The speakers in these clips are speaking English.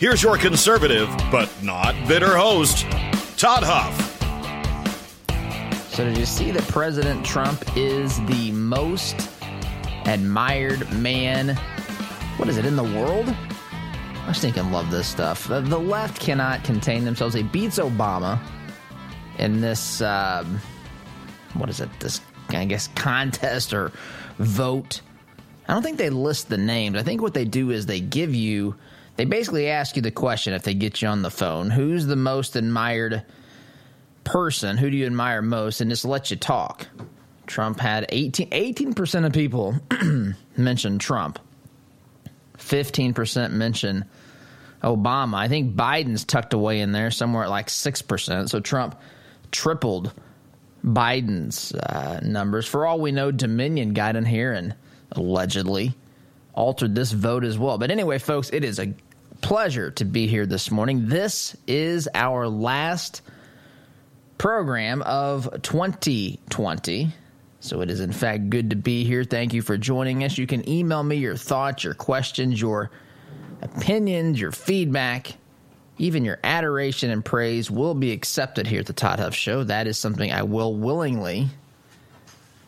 Here's your conservative, but not bitter host, Todd Huff. So, did you see that President Trump is the most admired man? What is it in the world? I was thinking, love this stuff. The, the left cannot contain themselves. He beats Obama in this, um, what is it? This, I guess, contest or vote. I don't think they list the names. I think what they do is they give you they basically ask you the question if they get you on the phone who's the most admired person? Who do you admire most? And just let you talk. Trump had 18, percent of people mention Trump, 15% mention Obama. I think Biden's tucked away in there somewhere at like 6%. So Trump tripled Biden's uh, numbers. For all we know, Dominion got in here and allegedly altered this vote as well. But anyway, folks, it is a pleasure to be here this morning. This is our last program of 2020. So it is, in fact, good to be here. Thank you for joining us. You can email me your thoughts, your questions, your opinions, your feedback, even your adoration and praise will be accepted here at the Todd Huff Show. That is something I will willingly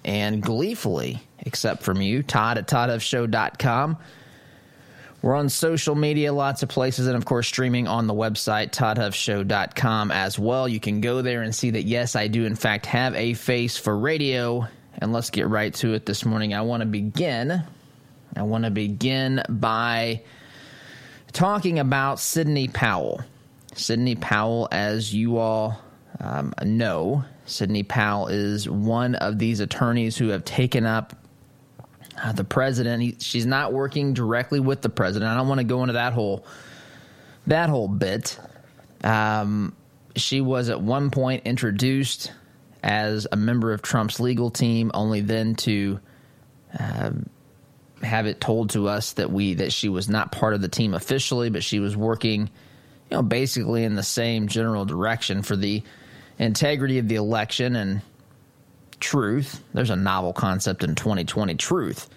and gleefully accept from you. Todd at ToddHuffShow.com. We're on social media, lots of places, and of course, streaming on the website, ToddHuffShow.com as well. You can go there and see that, yes, I do, in fact, have a face for radio. And let's get right to it this morning. I want to begin. I want to begin by talking about Sidney Powell. Sidney Powell, as you all um, know, Sidney Powell is one of these attorneys who have taken up the president. He, she's not working directly with the president. I don't want to go into that whole that whole bit. Um, she was at one point introduced as a member of Trump's legal team, only then to uh, have it told to us that we that she was not part of the team officially, but she was working, you know, basically in the same general direction for the integrity of the election and truth. There's a novel concept in 2020 truth.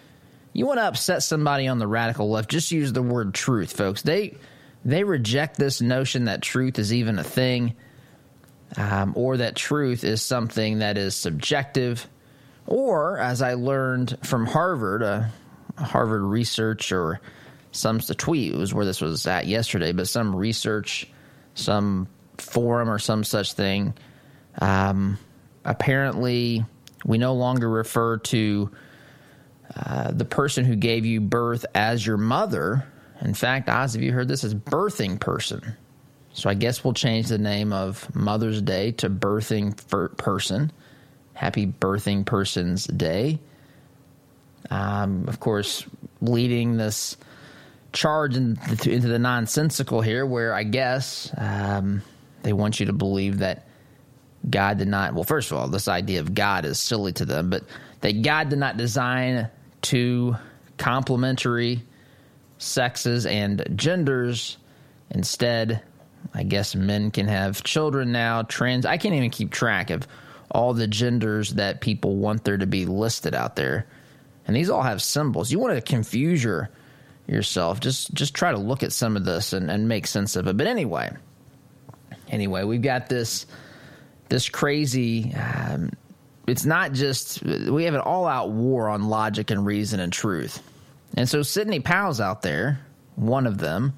You want to upset somebody on the radical left, just use the word truth, folks. They they reject this notion that truth is even a thing, um, or that truth is something that is subjective, or as I learned from Harvard, a, a Harvard research or some tweet was where this was at yesterday, but some research, some forum or some such thing. Um, apparently, we no longer refer to uh, the person who gave you birth as your mother. In fact, Oz, have you heard this as birthing person? So I guess we'll change the name of Mother's Day to birthing person. Happy birthing person's day. Um, of course, leading this charge into the nonsensical here, where I guess um, they want you to believe that God did not, well, first of all, this idea of God is silly to them, but that God did not design two complementary sexes and genders. Instead, I guess men can have children now. Trans, I can't even keep track of all the genders that people want there to be listed out there. And these all have symbols. You want to confuse your yourself. Just just try to look at some of this and, and make sense of it. But anyway, anyway, we've got this this crazy. Um, it's not just we have an all-out war on logic and reason and truth, and so Sidney Powell's out there one of them,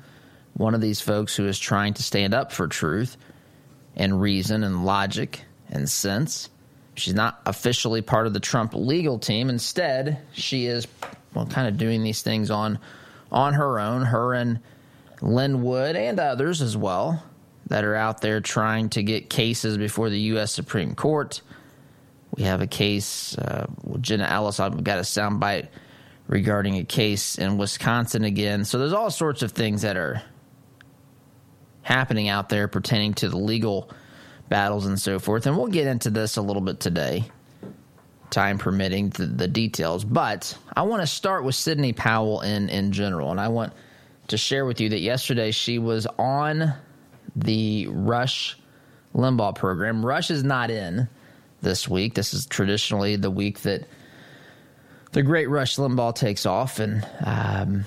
one of these folks who is trying to stand up for truth and reason and logic and sense. She's not officially part of the Trump legal team. Instead, she is well, kind of doing these things on on her own. Her and Lin Wood and others as well that are out there trying to get cases before the U.S. Supreme Court. We have a case uh, Jenna Ellis. I've got a soundbite regarding a case in Wisconsin again. So there's all sorts of things that are happening out there pertaining to the legal battles and so forth. And we'll get into this a little bit today, time permitting, the, the details. But I want to start with Sidney Powell in, in general. And I want to share with you that yesterday she was on the Rush Limbaugh program. Rush is not in this week. This is traditionally the week that the great Rush Limbaugh takes off. And, um,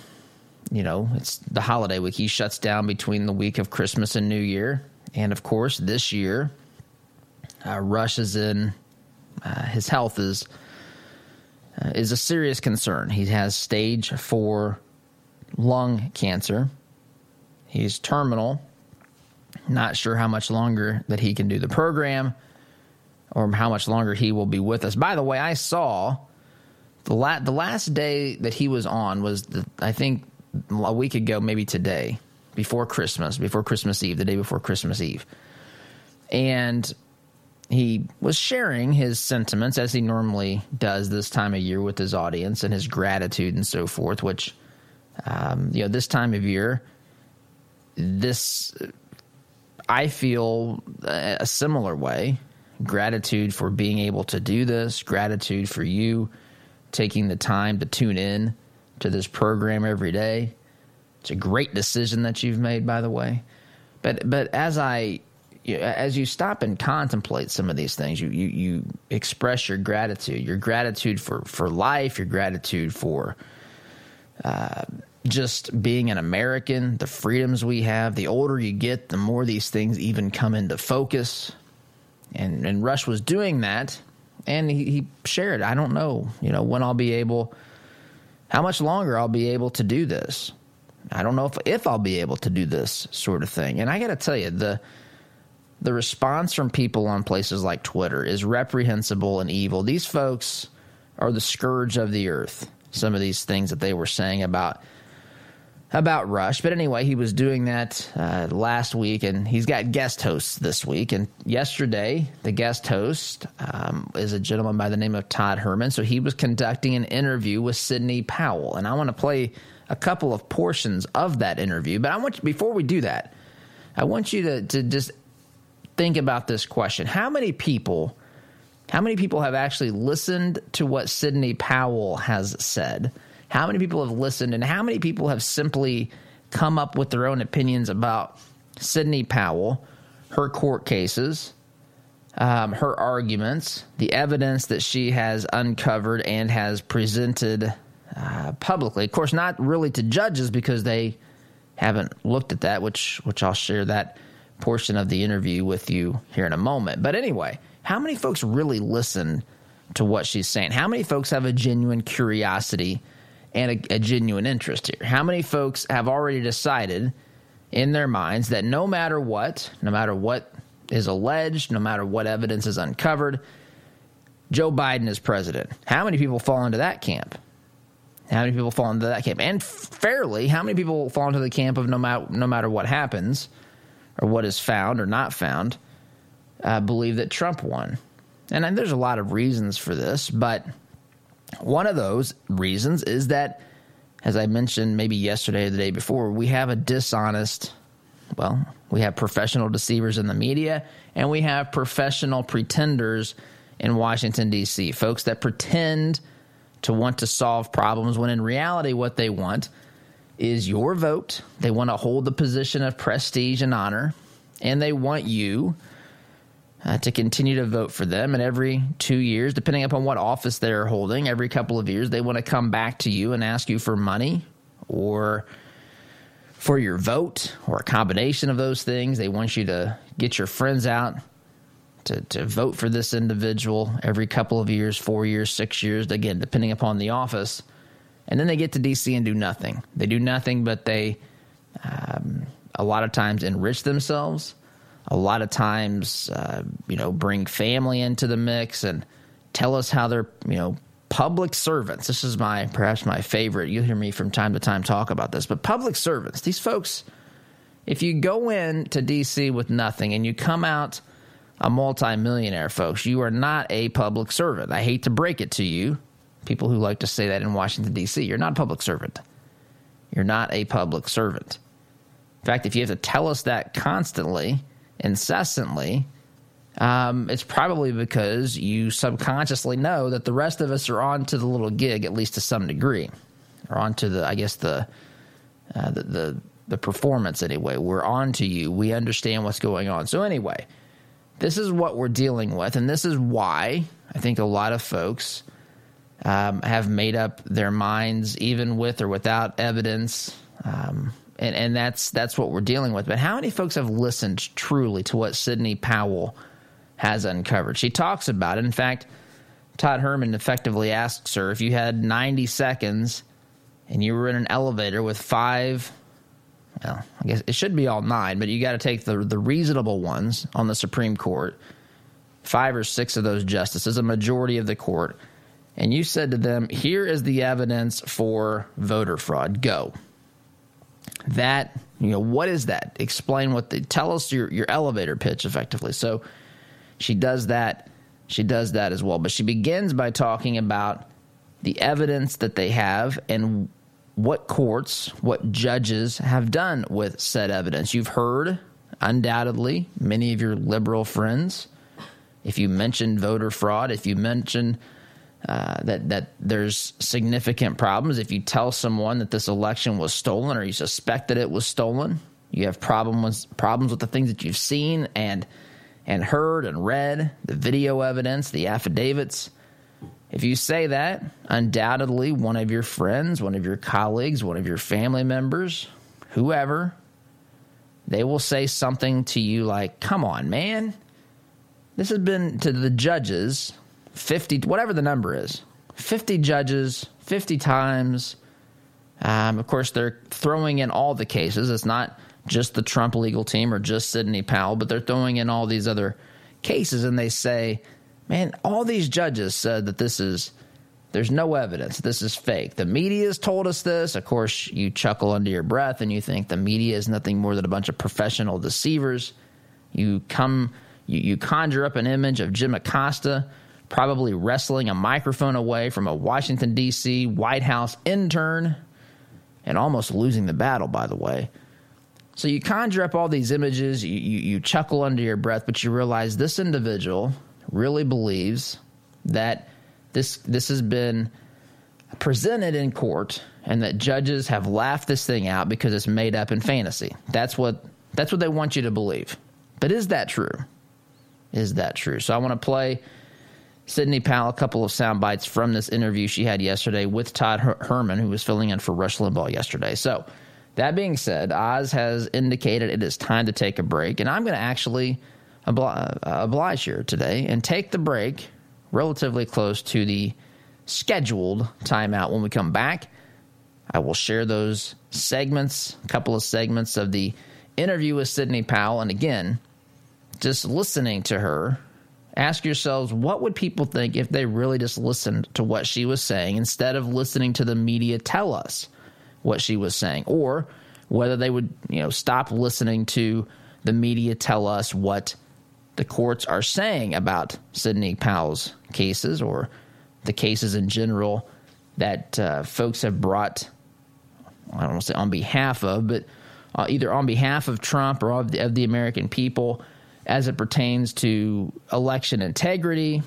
you know, it's the holiday week. He shuts down between the week of Christmas and New Year. And of course, this year, uh, Rush is in, uh, his health is. Uh, is a serious concern. He has stage four lung cancer. He's terminal. Not sure how much longer that he can do the program or how much longer he will be with us. By the way, I saw the la- the last day that he was on was the, I think a week ago, maybe today, before Christmas, before Christmas Eve, the day before Christmas Eve. And he was sharing his sentiments as he normally does this time of year with his audience and his gratitude and so forth, which um, you know, this time of year, this I feel a similar way. Gratitude for being able to do this. Gratitude for you taking the time to tune in to this program every day. It's a great decision that you've made, by the way. But but as I as you stop and contemplate some of these things, you you, you express your gratitude, your gratitude for for life, your gratitude for. Uh, just being an American, the freedoms we have. The older you get, the more these things even come into focus. And and Rush was doing that, and he, he shared. I don't know, you know, when I'll be able, how much longer I'll be able to do this. I don't know if if I'll be able to do this sort of thing. And I got to tell you, the the response from people on places like Twitter is reprehensible and evil. These folks are the scourge of the earth. Some of these things that they were saying about about Rush. But anyway, he was doing that uh, last week, and he's got guest hosts this week. And yesterday, the guest host um, is a gentleman by the name of Todd Herman. So he was conducting an interview with Sidney Powell, and I want to play a couple of portions of that interview. But I want you, before we do that, I want you to to just think about this question: How many people? How many people have actually listened to what Sidney Powell has said? How many people have listened and how many people have simply come up with their own opinions about Sidney Powell, her court cases, um, her arguments, the evidence that she has uncovered and has presented uh, publicly. Of course, not really to judges because they haven't looked at that, which which I'll share that portion of the interview with you here in a moment. But anyway, how many folks really listen to what she's saying? How many folks have a genuine curiosity and a, a genuine interest here. How many folks have already decided in their minds that no matter what, no matter what is alleged, no matter what evidence is uncovered, Joe Biden is president? How many people fall into that camp? How many people fall into that camp? And fairly, how many people fall into the camp of no matter no matter what happens or what is found or not found, uh, believe that Trump won? And there's a lot of reasons for this, but one of those reasons is that, as I mentioned maybe yesterday or the day before, we have a dishonest, well, we have professional deceivers in the media and we have professional pretenders in Washington, D.C., folks that pretend to want to solve problems when in reality, what they want is your vote. They want to hold the position of prestige and honor, and they want you uh, to continue to vote for them. And every two years, depending upon what office they're holding, every couple of years, they want to come back to you and ask you for money or for your vote or a combination of those things. They want you to get your friends out to, to vote for this individual every couple of years, four years, six years, again, depending upon the office. And then they get to DC and do nothing. They do nothing, but they um, a lot of times enrich themselves. A lot of times, uh, you know, bring family into the mix and tell us how they're, you know, public servants. This is my perhaps my favorite. You hear me from time to time talk about this, but public servants. These folks, if you go in to DC with nothing and you come out a multimillionaire, folks, you are not a public servant. I hate to break it to you, people who like to say that in Washington D.C. You're not a public servant. You're not a public servant. In fact, if you have to tell us that constantly, incessantly, um, it's probably because you subconsciously know that the rest of us are on to the little gig, at least to some degree, or on to the, I guess, the, uh, the, the, the performance anyway. We're on to you. We understand what's going on. So, anyway, this is what we're dealing with. And this is why I think a lot of folks um, have made up their minds, even with or without evidence. Um, and, and that's that's what we're dealing with. But how many folks have listened truly to what Sidney Powell has uncovered? She talks about it. In fact, Todd Herman effectively asks her if you had 90 seconds and you were in an elevator with five, well, I guess it should be all nine, but you got to take the the reasonable ones on the Supreme Court, five or six of those justices, a majority of the court, and you said to them, "Here is the evidence for voter fraud. Go." That you know what is that? Explain what the tell us your your elevator pitch effectively. So she does that she does that as well. But she begins by talking about the evidence that they have and what courts what judges have done with said evidence. You've heard undoubtedly many of your liberal friends. If you mention voter fraud if you mention uh, that that there's significant problems. If you tell someone that this election was stolen or you suspect that it was stolen, you have problems problems with the things that you've seen and and heard and read, the video evidence, the affidavits. If you say that, undoubtedly one of your friends, one of your colleagues, one of your family members, whoever, they will say something to you like, "Come on, man." This has been to the judges 50, whatever the number is, 50 judges, 50 times. Um, of course, they're throwing in all the cases. It's not just the Trump legal team or just Sidney Powell, but they're throwing in all these other cases and they say, man, all these judges said that this is, there's no evidence. This is fake. The media has told us this. Of course, you chuckle under your breath and you think the media is nothing more than a bunch of professional deceivers. You come, you, you conjure up an image of Jim Acosta probably wrestling a microphone away from a Washington, D.C. White House intern and almost losing the battle, by the way. So you conjure up all these images, you, you, you, chuckle under your breath, but you realize this individual really believes that this this has been presented in court and that judges have laughed this thing out because it's made up in fantasy. That's what that's what they want you to believe. But is that true? Is that true? So I want to play Sidney Powell, a couple of sound bites from this interview she had yesterday with Todd Her- Herman, who was filling in for Rush Limbaugh yesterday. So, that being said, Oz has indicated it is time to take a break, and I'm going to actually obli- uh, oblige here today and take the break relatively close to the scheduled timeout. When we come back, I will share those segments, a couple of segments of the interview with Sidney Powell, and again, just listening to her ask yourselves what would people think if they really just listened to what she was saying instead of listening to the media tell us what she was saying? Or whether they would you know stop listening to the media tell us what the courts are saying about Sidney Powell's cases or the cases in general that uh, folks have brought I don't want to say on behalf of but uh, either on behalf of Trump or of the, of the American people as it pertains to election integrity,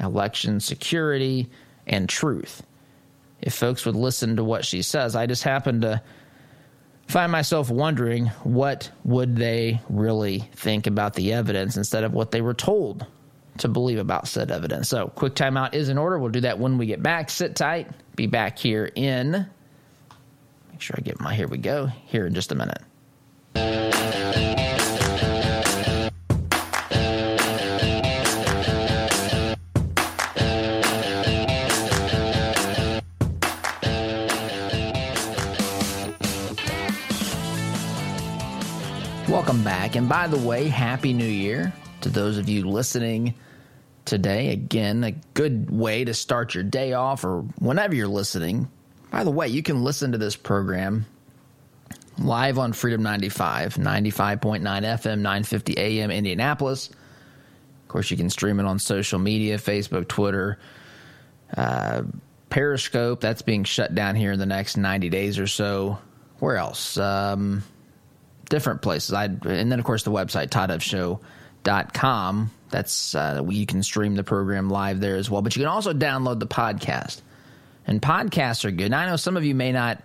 election security, and truth. If folks would listen to what she says, I just happen to find myself wondering what would they really think about the evidence instead of what they were told to believe about said evidence. So, quick timeout is in order. We'll do that when we get back. Sit tight. Be back here in. Make sure I get my. Here we go. Here in just a minute. Back. And by the way, Happy New Year to those of you listening today. Again, a good way to start your day off or whenever you're listening. By the way, you can listen to this program live on Freedom 95, 95.9 FM, 950 AM Indianapolis. Of course, you can stream it on social media Facebook, Twitter, uh, Periscope. That's being shut down here in the next 90 days or so. Where else? Um, different places. I and then of course the website ToddHuffShow.com. That's uh, you can stream the program live there as well. But you can also download the podcast. And podcasts are good. Now, I know some of you may not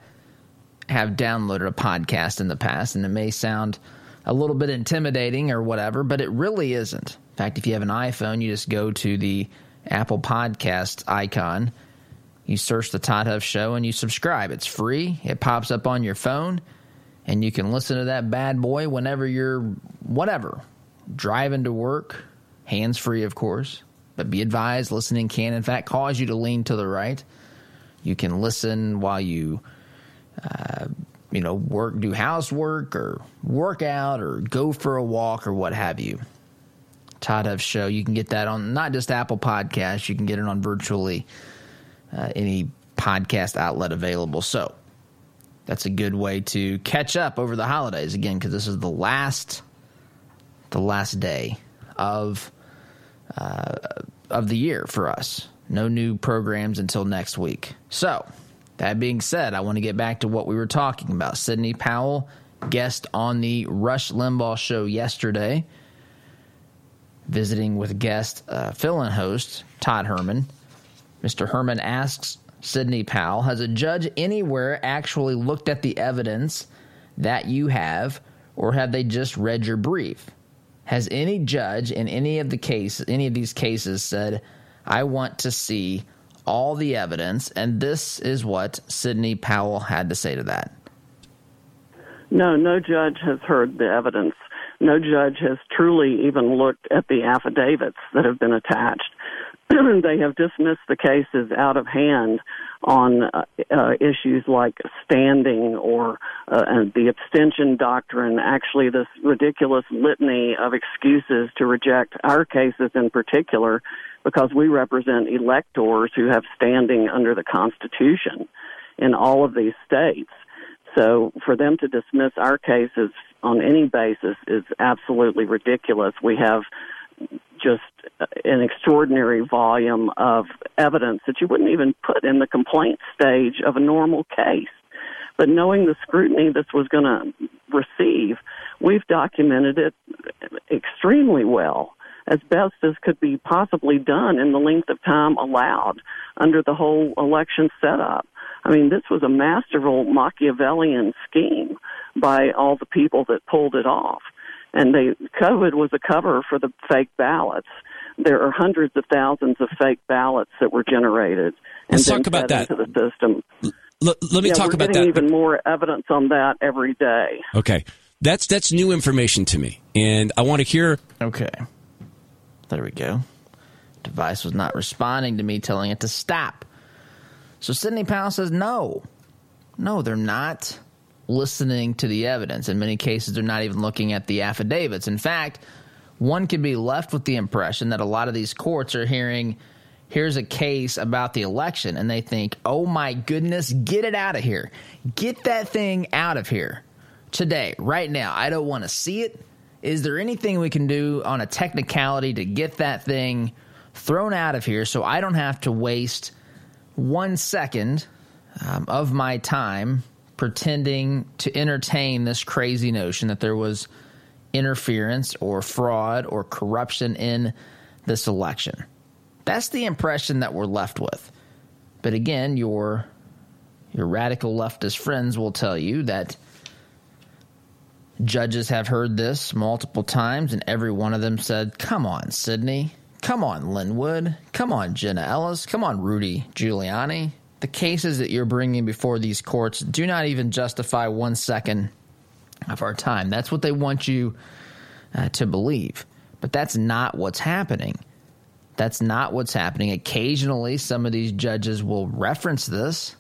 have downloaded a podcast in the past, and it may sound a little bit intimidating or whatever, but it really isn't. In fact, if you have an iPhone, you just go to the Apple Podcast icon, you search the Todd Huff Show, and you subscribe. It's free. It pops up on your phone and you can listen to that bad boy whenever you're whatever driving to work, hands free, of course. But be advised, listening can in fact cause you to lean to the right. You can listen while you, uh, you know, work, do housework or work out or go for a walk or what have you. Todd Huff Show. You can get that on not just Apple Podcasts. You can get it on virtually uh, any podcast outlet available. So that's a good way to catch up over the holidays again because this is the last the last day of uh, of the year for us. No new programs until next week. So, that being said, I want to get back to what we were talking about. Sidney Powell, guest on the Rush Limbaugh show yesterday, visiting with guest uh, fill-in host Todd Herman. Mr. Herman asks Sidney Powell, has a judge anywhere actually looked at the evidence that you have, or have they just read your brief? Has any judge in any of the case, any of these cases, said, "I want to see all the evidence," and this is what Sidney Powell had to say to that? No, no judge has heard the evidence. No judge has truly even looked at the affidavits that have been attached. they have dismissed the cases out of hand on uh, uh, issues like standing or uh, the abstention doctrine, actually, this ridiculous litany of excuses to reject our cases in particular because we represent electors who have standing under the Constitution in all of these states. So for them to dismiss our cases on any basis is absolutely ridiculous. We have just an extraordinary volume of evidence that you wouldn't even put in the complaint stage of a normal case. But knowing the scrutiny this was going to receive, we've documented it extremely well, as best as could be possibly done in the length of time allowed under the whole election setup. I mean, this was a masterful Machiavellian scheme by all the people that pulled it off and they COVID was a cover for the fake ballots. There are hundreds of thousands of fake ballots that were generated and Let's talk about that. into the system. L- let me yeah, talk we're about getting that. Even more evidence on that every day. Okay, that's that's new information to me, and I want to hear. Okay, there we go. Device was not responding to me, telling it to stop. So Sidney Powell says no, no, they're not listening to the evidence. In many cases, they're not even looking at the affidavits. In fact, one could be left with the impression that a lot of these courts are hearing, here's a case about the election, and they think, oh my goodness, get it out of here. Get that thing out of here today, right now. I don't want to see it. Is there anything we can do on a technicality to get that thing thrown out of here so I don't have to waste one second um, of my time pretending to entertain this crazy notion that there was interference or fraud or corruption in this election. That's the impression that we're left with. But again, your your radical leftist friends will tell you that judges have heard this multiple times and every one of them said, "Come on, Sidney. Come on, Lin Wood. Come on, Jenna Ellis. Come on, Rudy Giuliani the cases that you're bringing before these courts do not even justify one second of our time. That's what they want you uh, to believe. But that's not what's happening. That's not what's happening. Occasionally, some of these judges will reference this.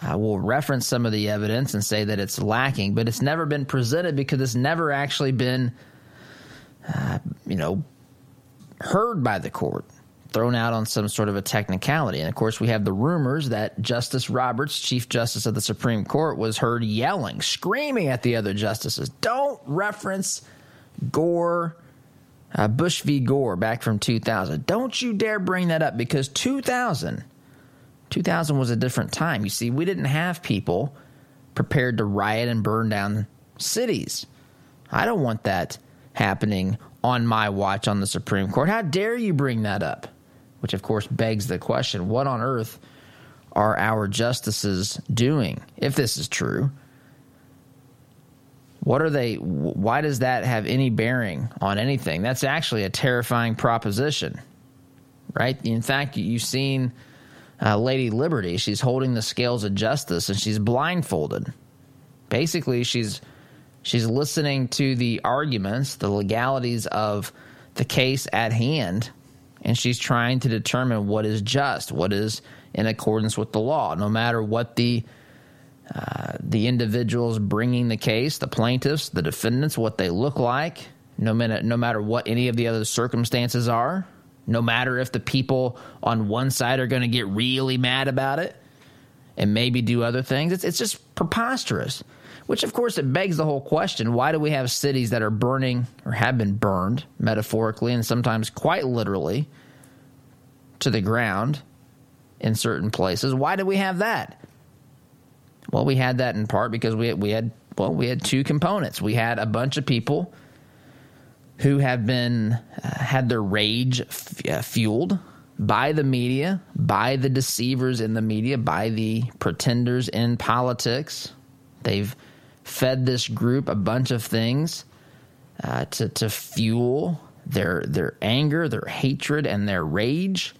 uh, will reference some of the evidence and say that it's lacking, but it's never been presented because it's never actually been, uh, you know, heard by the court, thrown out on some sort of a technicality. And of course, we have the rumors that Justice Roberts, Chief Justice of the Supreme Court, was heard yelling, screaming at the other justices, "Don't reference Gore." Uh, Bush v. Gore back from 2000. Don't you dare bring that up because 2000 2000 was a different time. You see, we didn't have people prepared to riot and burn down cities. I don't want that happening on my watch on the Supreme Court. How dare you bring that up? Which, of course, begs the question what on earth are our justices doing if this is true? What are they? Why does that have any bearing on anything? That's actually a terrifying proposition, right? In fact, you've seen uh, Lady Liberty. She's holding the scales of justice and she's blindfolded. Basically, she's she's listening to the arguments, the legalities of the case at hand, and she's trying to determine what is just, what is in accordance with the law, no matter what the uh, the individuals bringing the case, the plaintiffs, the defendants, what they look like, no matter no matter what any of the other circumstances are no matter if the people on one side are going to get really mad about it and maybe do other things. It's, it's just preposterous. Which, of course, it begs the whole question why do we have cities that are burning or have been burned, metaphorically and sometimes quite literally, to the ground in certain places? Why do we have that? Well, we had that in part because we had, we had well, we had two components. We had a bunch of people who have been uh, had their rage f- uh, fueled by the media, by the deceivers in the media, by the pretenders in politics. They've fed this group a bunch of things uh, to to fuel their their anger, their hatred, and their rage.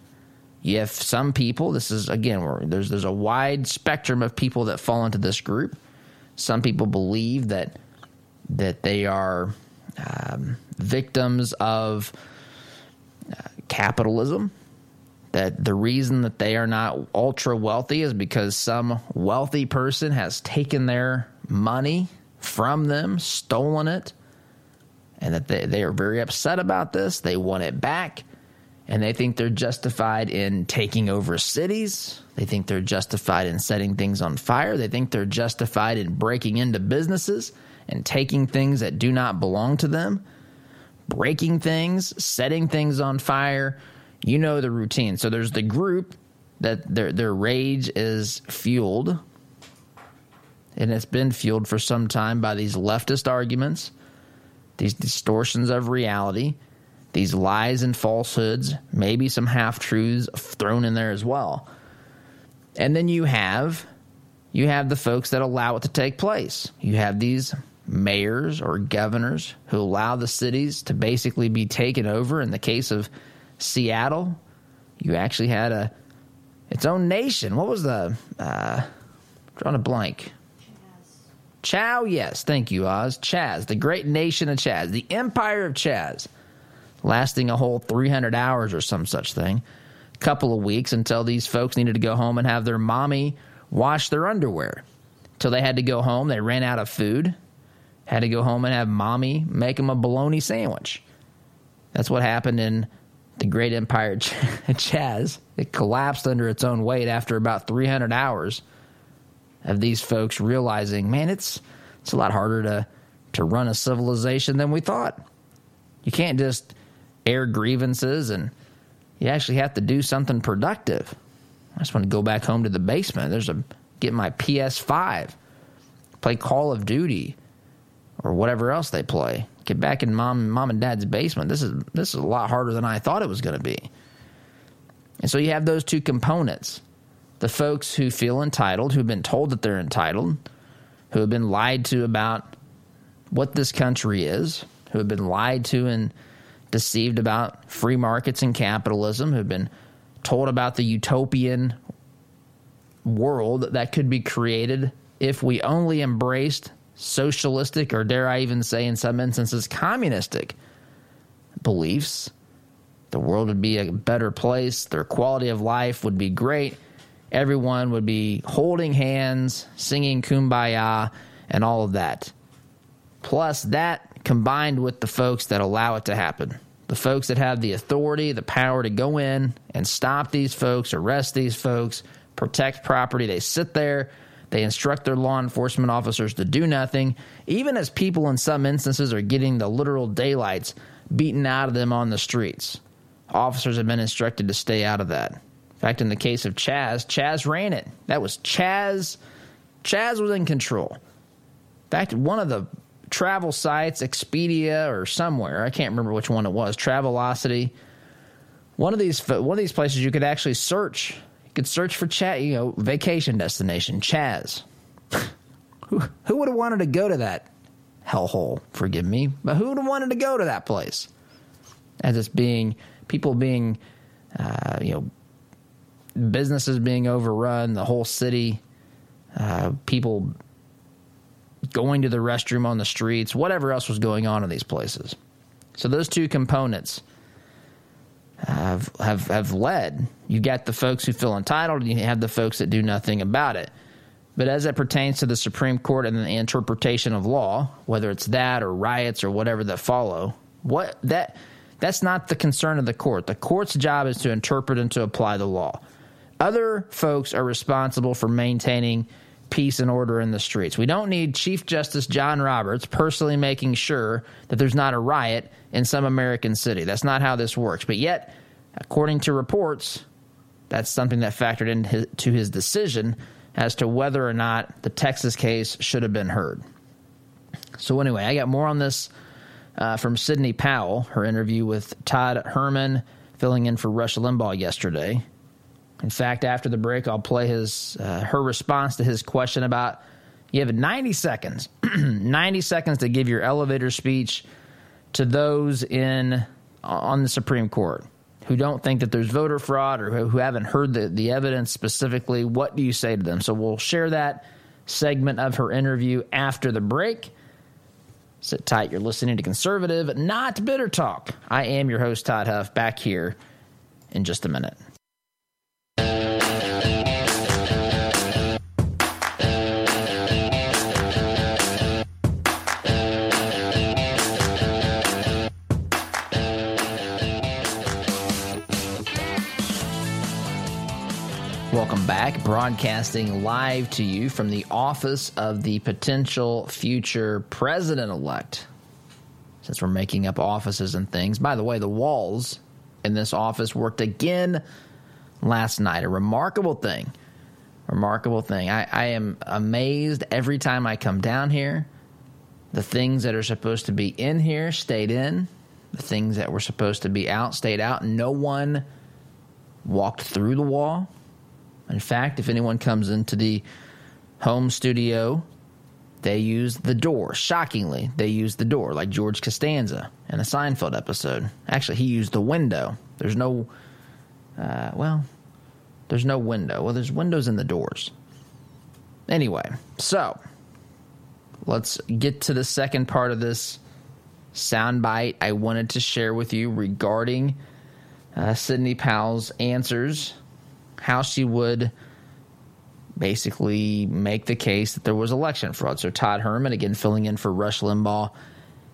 Have some people. This is again, there's there's a wide spectrum of people that fall into this group. Some people believe that that they are um, victims of uh, capitalism. That the reason that they are not ultra wealthy is because some wealthy person has taken their money from them, stolen it, and that they, they are very upset about this. They want it back, and they think they're justified in taking over cities. They think they're justified in setting things on fire. They think they're justified in breaking into businesses and taking things that do not belong to them, breaking things, setting things on fire. You know the routine. So there's the group that their their rage is fueled and it's been fueled for some time by these leftist arguments, these distortions of reality, these lies and falsehoods, maybe some half truths thrown in there as well. And then you have you have the folks that allow it to take place. You have these mayors or governors who allow the cities to basically be taken over. In the case of Seattle, you actually had a its own nation. What was the uh, drawing a blank? Chaz. Chow, yes, thank you, Oz. Chaz, the great nation of Chaz, the empire of Chaz, lasting a whole 300 hours or some such thing, a couple of weeks until these folks needed to go home and have their mommy wash their underwear. Till they had to go home, they ran out of food, had to go home and have mommy make them a bologna sandwich. That's what happened in the great empire Ch- Chaz. It collapsed under its own weight after about 300 hours of these folks realizing, man, it's it's a lot harder to to run a civilization than we thought. You can't just air grievances and you actually have to do something productive. I just want to go back home to the basement. There's a get my PS5, play Call of Duty, or whatever else they play. Back in mom, mom and dad's basement. This is this is a lot harder than I thought it was going to be. And so you have those two components: the folks who feel entitled, who've been told that they're entitled, who have been lied to about what this country is, who have been lied to and deceived about free markets and capitalism, who have been told about the utopian world that could be created if we only embraced socialistic, or dare I even say, in some instances, communistic beliefs. The world would be a better place, their quality of life would be great. everyone would be holding hands, singing kumbaya, and all of that. Plus, that combined with the folks that allow it to happen, the folks that have the authority, the power to go in and stop these folks, arrest these folks, protect property, they sit there. They instruct their law enforcement officers to do nothing, even as people in some instances are getting the literal daylights beaten out of them on the streets. Officers have been instructed to stay out of that. In fact, in the case of Chaz, Chaz ran it. That was Chaz. Chaz was in control. In fact, one of the travel sites, Expedia or somewhere, I can't remember which one it was, Travelocity. One of these one of these places you could actually search. Could search for chat, you know, vacation destination, Chaz. who who would have wanted to go to that hellhole? Forgive me, but who would have wanted to go to that place? As it's being people being, uh, you know, businesses being overrun, the whole city, uh, people going to the restroom on the streets, whatever else was going on in these places. So those two components have have have led. You got the folks who feel entitled, and you have the folks that do nothing about it. But as it pertains to the Supreme Court and the interpretation of law, whether it's that or riots or whatever that follow, what that that's not the concern of the court. The court's job is to interpret and to apply the law. Other folks are responsible for maintaining peace and order in the streets. We don't need Chief Justice John Roberts personally making sure that there's not a riot in some American city. That's not how this works. But yet, according to reports, that's something that factored into his decision as to whether or not the Texas case should have been heard. So, anyway, I got more on this uh, from Sidney Powell, her interview with Todd Herman, filling in for Rush Limbaugh yesterday. In fact, after the break, I'll play his uh, her response to his question about you have 90 seconds, 90 seconds to give your elevator speech to those in on the Supreme Court who don't think that there's voter fraud or who haven't heard the, the evidence specifically. What do you say to them? So we'll share that segment of her interview after the break. Sit tight. You're listening to Conservative, not Bitter Talk. I am your host, Todd Huff, back here in just a minute. Back, broadcasting live to you from the office of the potential future president elect. Since we're making up offices and things, by the way, the walls in this office worked again last night. A remarkable thing. Remarkable thing. I, I am amazed every time I come down here. The things that are supposed to be in here stayed in, the things that were supposed to be out stayed out. No one walked through the wall in fact, if anyone comes into the home studio, they use the door. Shockingly, they use the door, like George Costanza in a Seinfeld episode. Actually, he used the window. There's no, uh, well, there's no window. Well, there's windows in the doors. Anyway, so let's get to the second part of this soundbite I wanted to share with you regarding uh, Sidney Powell's answers how she would basically make the case that there was election fraud. So Todd Herman, again filling in for Rush Limbaugh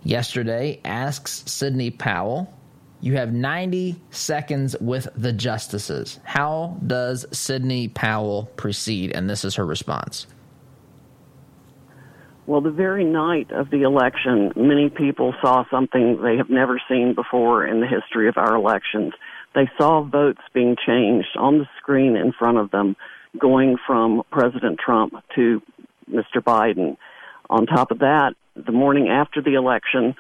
yesterday, asks Sidney Powell, you have 90 seconds with the justices. How does Sidney Powell proceed? And this is her response. Well, the very night of the election, many people saw something they have never seen before in the history of our elections they saw votes being changed on the screen in front of them, going from President Trump to Mr. Biden. On top of that, the morning after the election,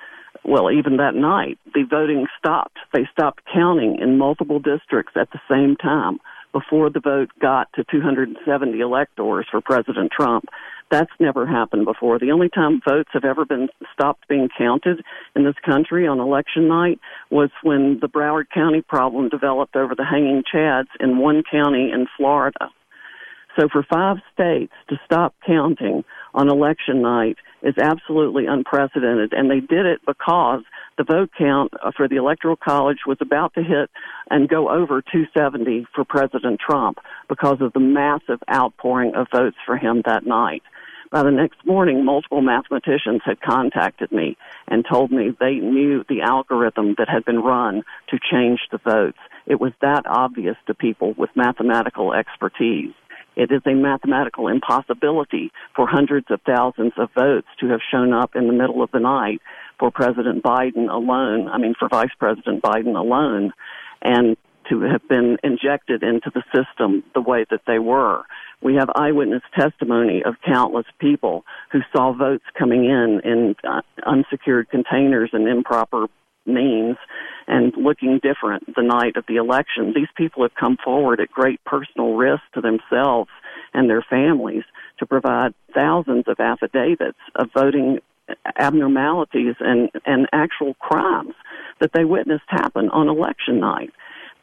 well, even that night, the voting stopped. They stopped counting in multiple districts at the same time before the vote got to 270 electors for President Trump. That's never happened before. The only time votes have ever been stopped being counted in this country on election night was when the Broward County problem developed over the hanging chads in one county in Florida. So for five states to stop counting on election night is absolutely unprecedented, and they did it because The vote count for the Electoral College was about to hit and go over 270 for President Trump because of the massive outpouring of votes for him that night. By the next morning, multiple mathematicians had contacted me and told me they knew the algorithm that had been run to change the votes. It was that obvious to people with mathematical expertise. It is a mathematical impossibility for hundreds of thousands of votes to have shown up in the middle of the night for President Biden alone, I mean, for Vice President Biden alone, and to have been injected into the system the way that they were. We have eyewitness testimony of countless people who saw votes coming in in uh, unsecured containers and improper means and looking different the night of the election. These people have come forward at great personal risk to themselves and their families to provide thousands of affidavits of voting abnormalities and, and actual crimes that they witnessed happen on election night.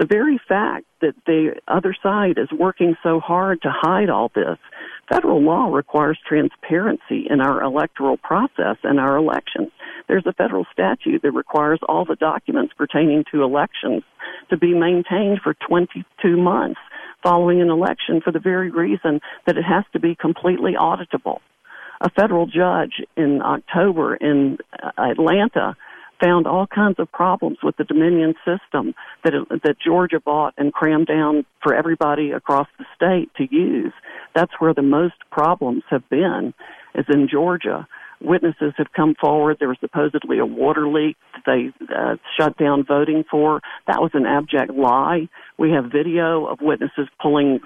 The very fact that the other side is working so hard to hide all this, federal law requires transparency in our electoral process and our elections. There's a federal statute that requires all the documents pertaining to elections to be maintained for 22 months following an election for the very reason that it has to be completely auditable. A federal judge in October in Atlanta found all kinds of problems with the Dominion system that that Georgia bought and crammed down for everybody across the state to use. That's where the most problems have been, is in Georgia. Witnesses have come forward. There was supposedly a water leak that they uh, shut down voting for. That was an abject lie. We have video of witnesses pulling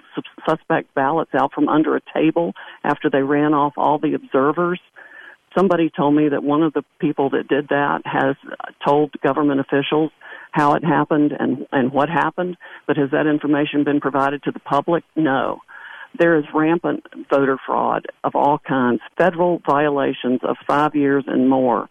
suspect ballots out from under a table after they ran off all the observers somebody told me that one of the people that did that has told government officials how it happened and and what happened but has that information been provided to the public? No. There is rampant voter fraud of all kinds federal violations of 5 years and more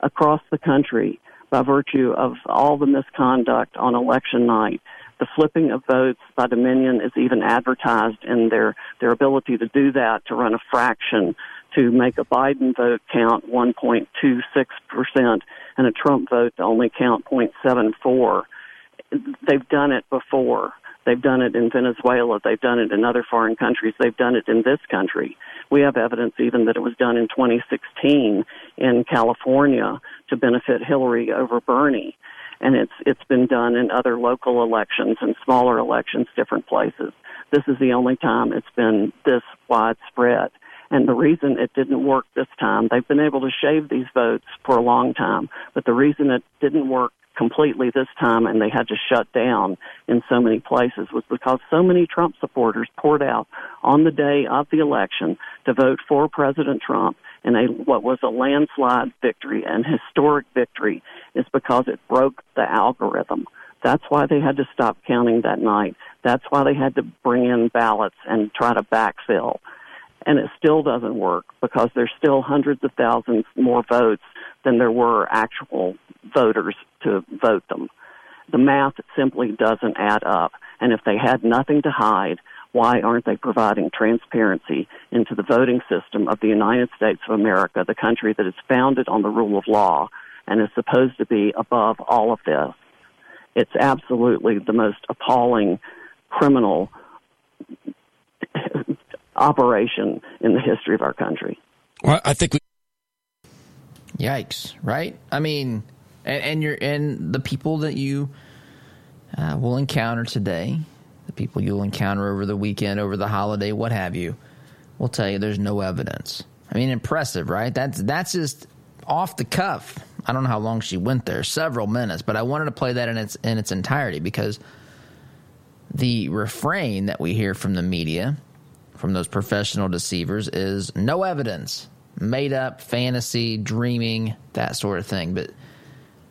across the country by virtue of all the misconduct on election night. The flipping of votes by Dominion is even advertised in their their ability to do that to run a fraction to make a Biden vote count 1.26% and a Trump vote to only count 0.74. They've done it before. They've done it in Venezuela. They've done it in other foreign countries. They've done it in this country. We have evidence even that it was done in 2016 in California to benefit Hillary over Bernie. And it's, it's been done in other local elections and smaller elections, different places. This is the only time it's been this widespread. And the reason it didn't work this time, they've been able to shave these votes for a long time, but the reason it didn't work completely this time and they had to shut down in so many places was because so many Trump supporters poured out on the day of the election to vote for President Trump in a what was a landslide victory, an historic victory, is because it broke the algorithm. That's why they had to stop counting that night. That's why they had to bring in ballots and try to backfill and it still doesn't work because there's still hundreds of thousands more votes than there were actual voters to vote them. The math simply doesn't add up. And if they had nothing to hide, why aren't they providing transparency into the voting system of the United States of America, the country that is founded on the rule of law and is supposed to be above all of this? It's absolutely the most appalling criminal operation in the history of our country. Well, I think we. Yikes! Right? I mean, and, and you're and the people that you uh, will encounter today, the people you'll encounter over the weekend, over the holiday, what have you, will tell you there's no evidence. I mean, impressive, right? That's that's just off the cuff. I don't know how long she went there, several minutes, but I wanted to play that in its in its entirety because the refrain that we hear from the media from those professional deceivers is no evidence, made up, fantasy, dreaming, that sort of thing. But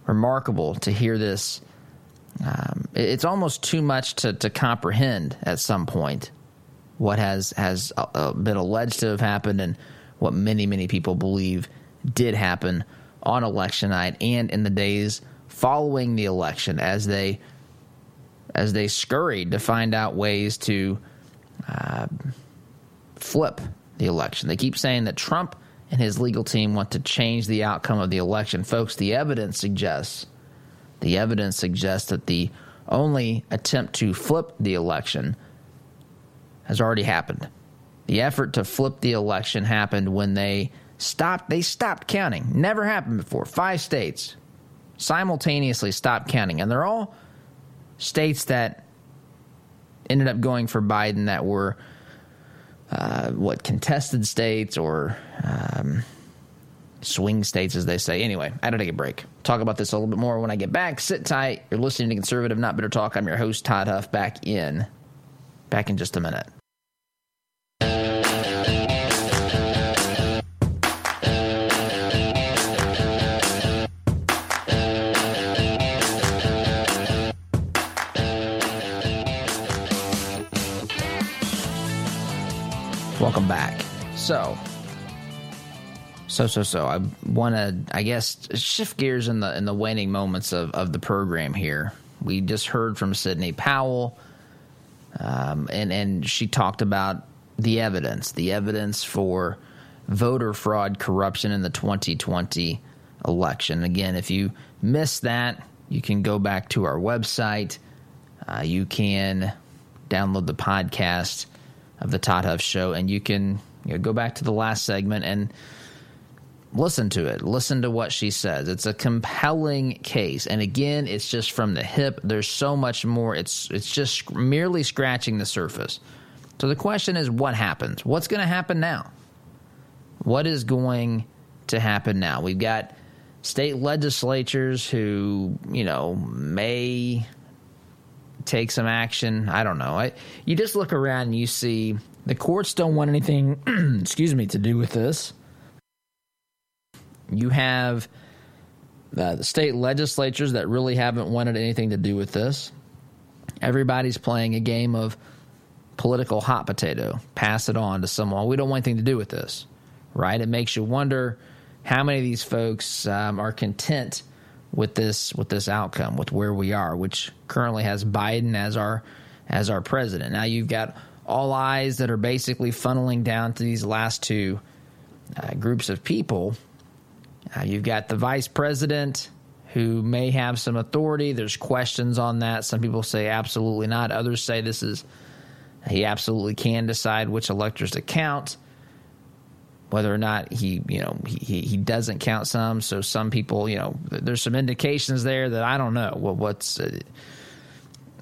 remarkable to hear this. Um, it's almost too much to, to comprehend at some point what has has uh, uh, been alleged to have happened and what many many people believe did happen on election night and in the days following the election as they as they scurried to find out ways to uh, flip the election. They keep saying that Trump and his legal team want to change the outcome of the election. Folks, the evidence suggests the evidence suggests that the only attempt to flip the election has already happened. The effort to flip the election happened when they stopped they stopped counting. Never happened before. Five states simultaneously stopped counting and they're all states that ended up going for Biden that were uh, what contested states or um, swing states, as they say. Anyway, I had to take a break. Talk about this a little bit more when I get back. Sit tight. You're listening to Conservative Not Bitter Talk. I'm your host Todd Huff. Back in, back in just a minute. Welcome back. So, so so so. I want to, I guess, shift gears in the in the waning moments of of the program here. We just heard from Sidney Powell, um, and and she talked about the evidence, the evidence for voter fraud, corruption in the 2020 election. Again, if you missed that, you can go back to our website. Uh, you can download the podcast of the Todd Huff Show, and you can you know, go back to the last segment and listen to it. Listen to what she says. It's a compelling case, and again, it's just from the hip. There's so much more. It's it's just merely scratching the surface. So the question is, what happens? What's going to happen now? What is going to happen now? We've got state legislatures who, you know, may take some action. I don't know. I, you just look around and you see the courts don't want anything, excuse me, to do with this. You have uh, the state legislatures that really haven't wanted anything to do with this. Everybody's playing a game of political hot potato. Pass it on to someone. We don't want anything to do with this, right? It makes you wonder how many of these folks um, are content with this with this outcome, with where we are, which currently has Biden as our as our president. Now you've got all eyes that are basically funneling down to these last two uh, groups of people. Uh, you've got the vice president who may have some authority. There's questions on that. Some people say absolutely not. Others say this is he absolutely can decide which electors to count whether or not he, you know, he, he doesn't count some. So some people, you know, there's some indications there that I don't know what what's. Uh,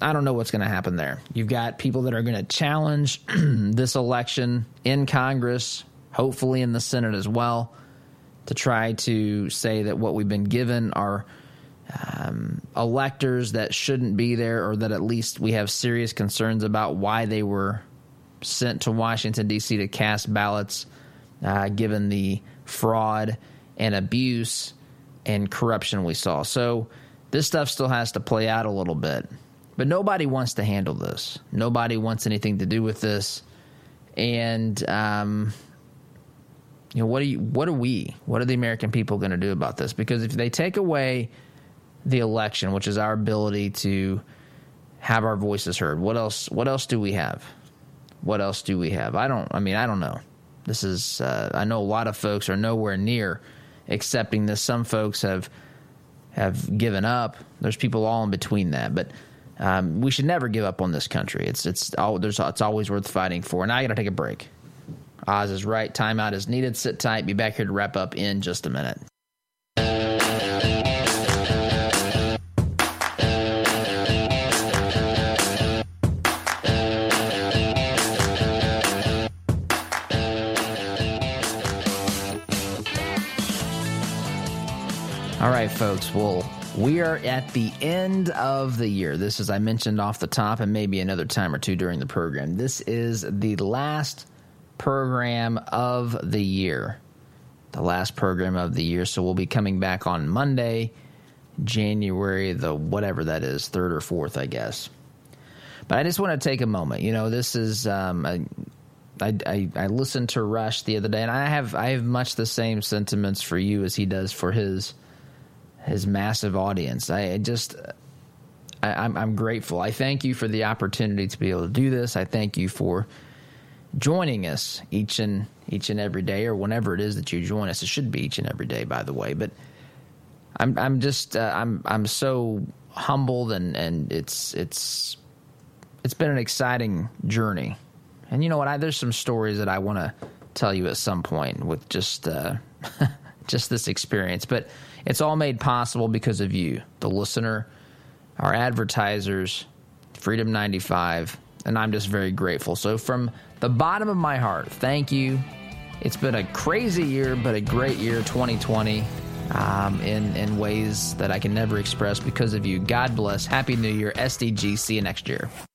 I don't know what's going to happen there. You've got people that are going to challenge this election in Congress, hopefully in the Senate as well, to try to say that what we've been given are um, electors that shouldn't be there, or that at least we have serious concerns about why they were sent to Washington, D.C. to cast ballots uh, given the fraud and abuse and corruption we saw. So this stuff still has to play out a little bit. But nobody wants to handle this. Nobody wants anything to do with this. And um, you know what are you, what are we? What are the American people going to do about this? Because if they take away the election, which is our ability to have our voices heard, what else? What else do we have? What else do we have? I don't. I mean, I don't know. This is, uh, I know a lot of folks are nowhere near accepting this. Some folks have have given up. There's people all in between that, but um, we should never give up on this country. It's it's all, there's it's always worth fighting for. Now I got to take a break. Oz is right. Timeout is needed. Sit tight. Be back here to wrap up in just a minute. All right, folks. Well, we are at the end of the year. This, as I mentioned off the top, and maybe another time or two during the program, this is the last program of the year. The last program of the year. So we'll be coming back on Monday, January the whatever that is, third or fourth, I guess. But I just want to take a moment. You know, this is. Um, I, I, I, listened to Rush the other day, and I have I have much the same sentiments for you as he does for his his massive audience. I just, I, am I'm, I'm grateful. I thank you for the opportunity to be able to do this. I thank you for joining us each and each and every day, or whenever it is that you join us. It should be each and every day, by the way. But I'm I'm just uh, I'm I'm so humbled and and it's it's it's been an exciting journey. And you know what? I, there's some stories that I want to tell you at some point with just uh, just this experience, but it's all made possible because of you, the listener, our advertisers, Freedom 95, and I'm just very grateful. So from the bottom of my heart, thank you. It's been a crazy year, but a great year, 2020 um, in in ways that I can never express because of you. God bless. Happy New Year, SDG. See you next year.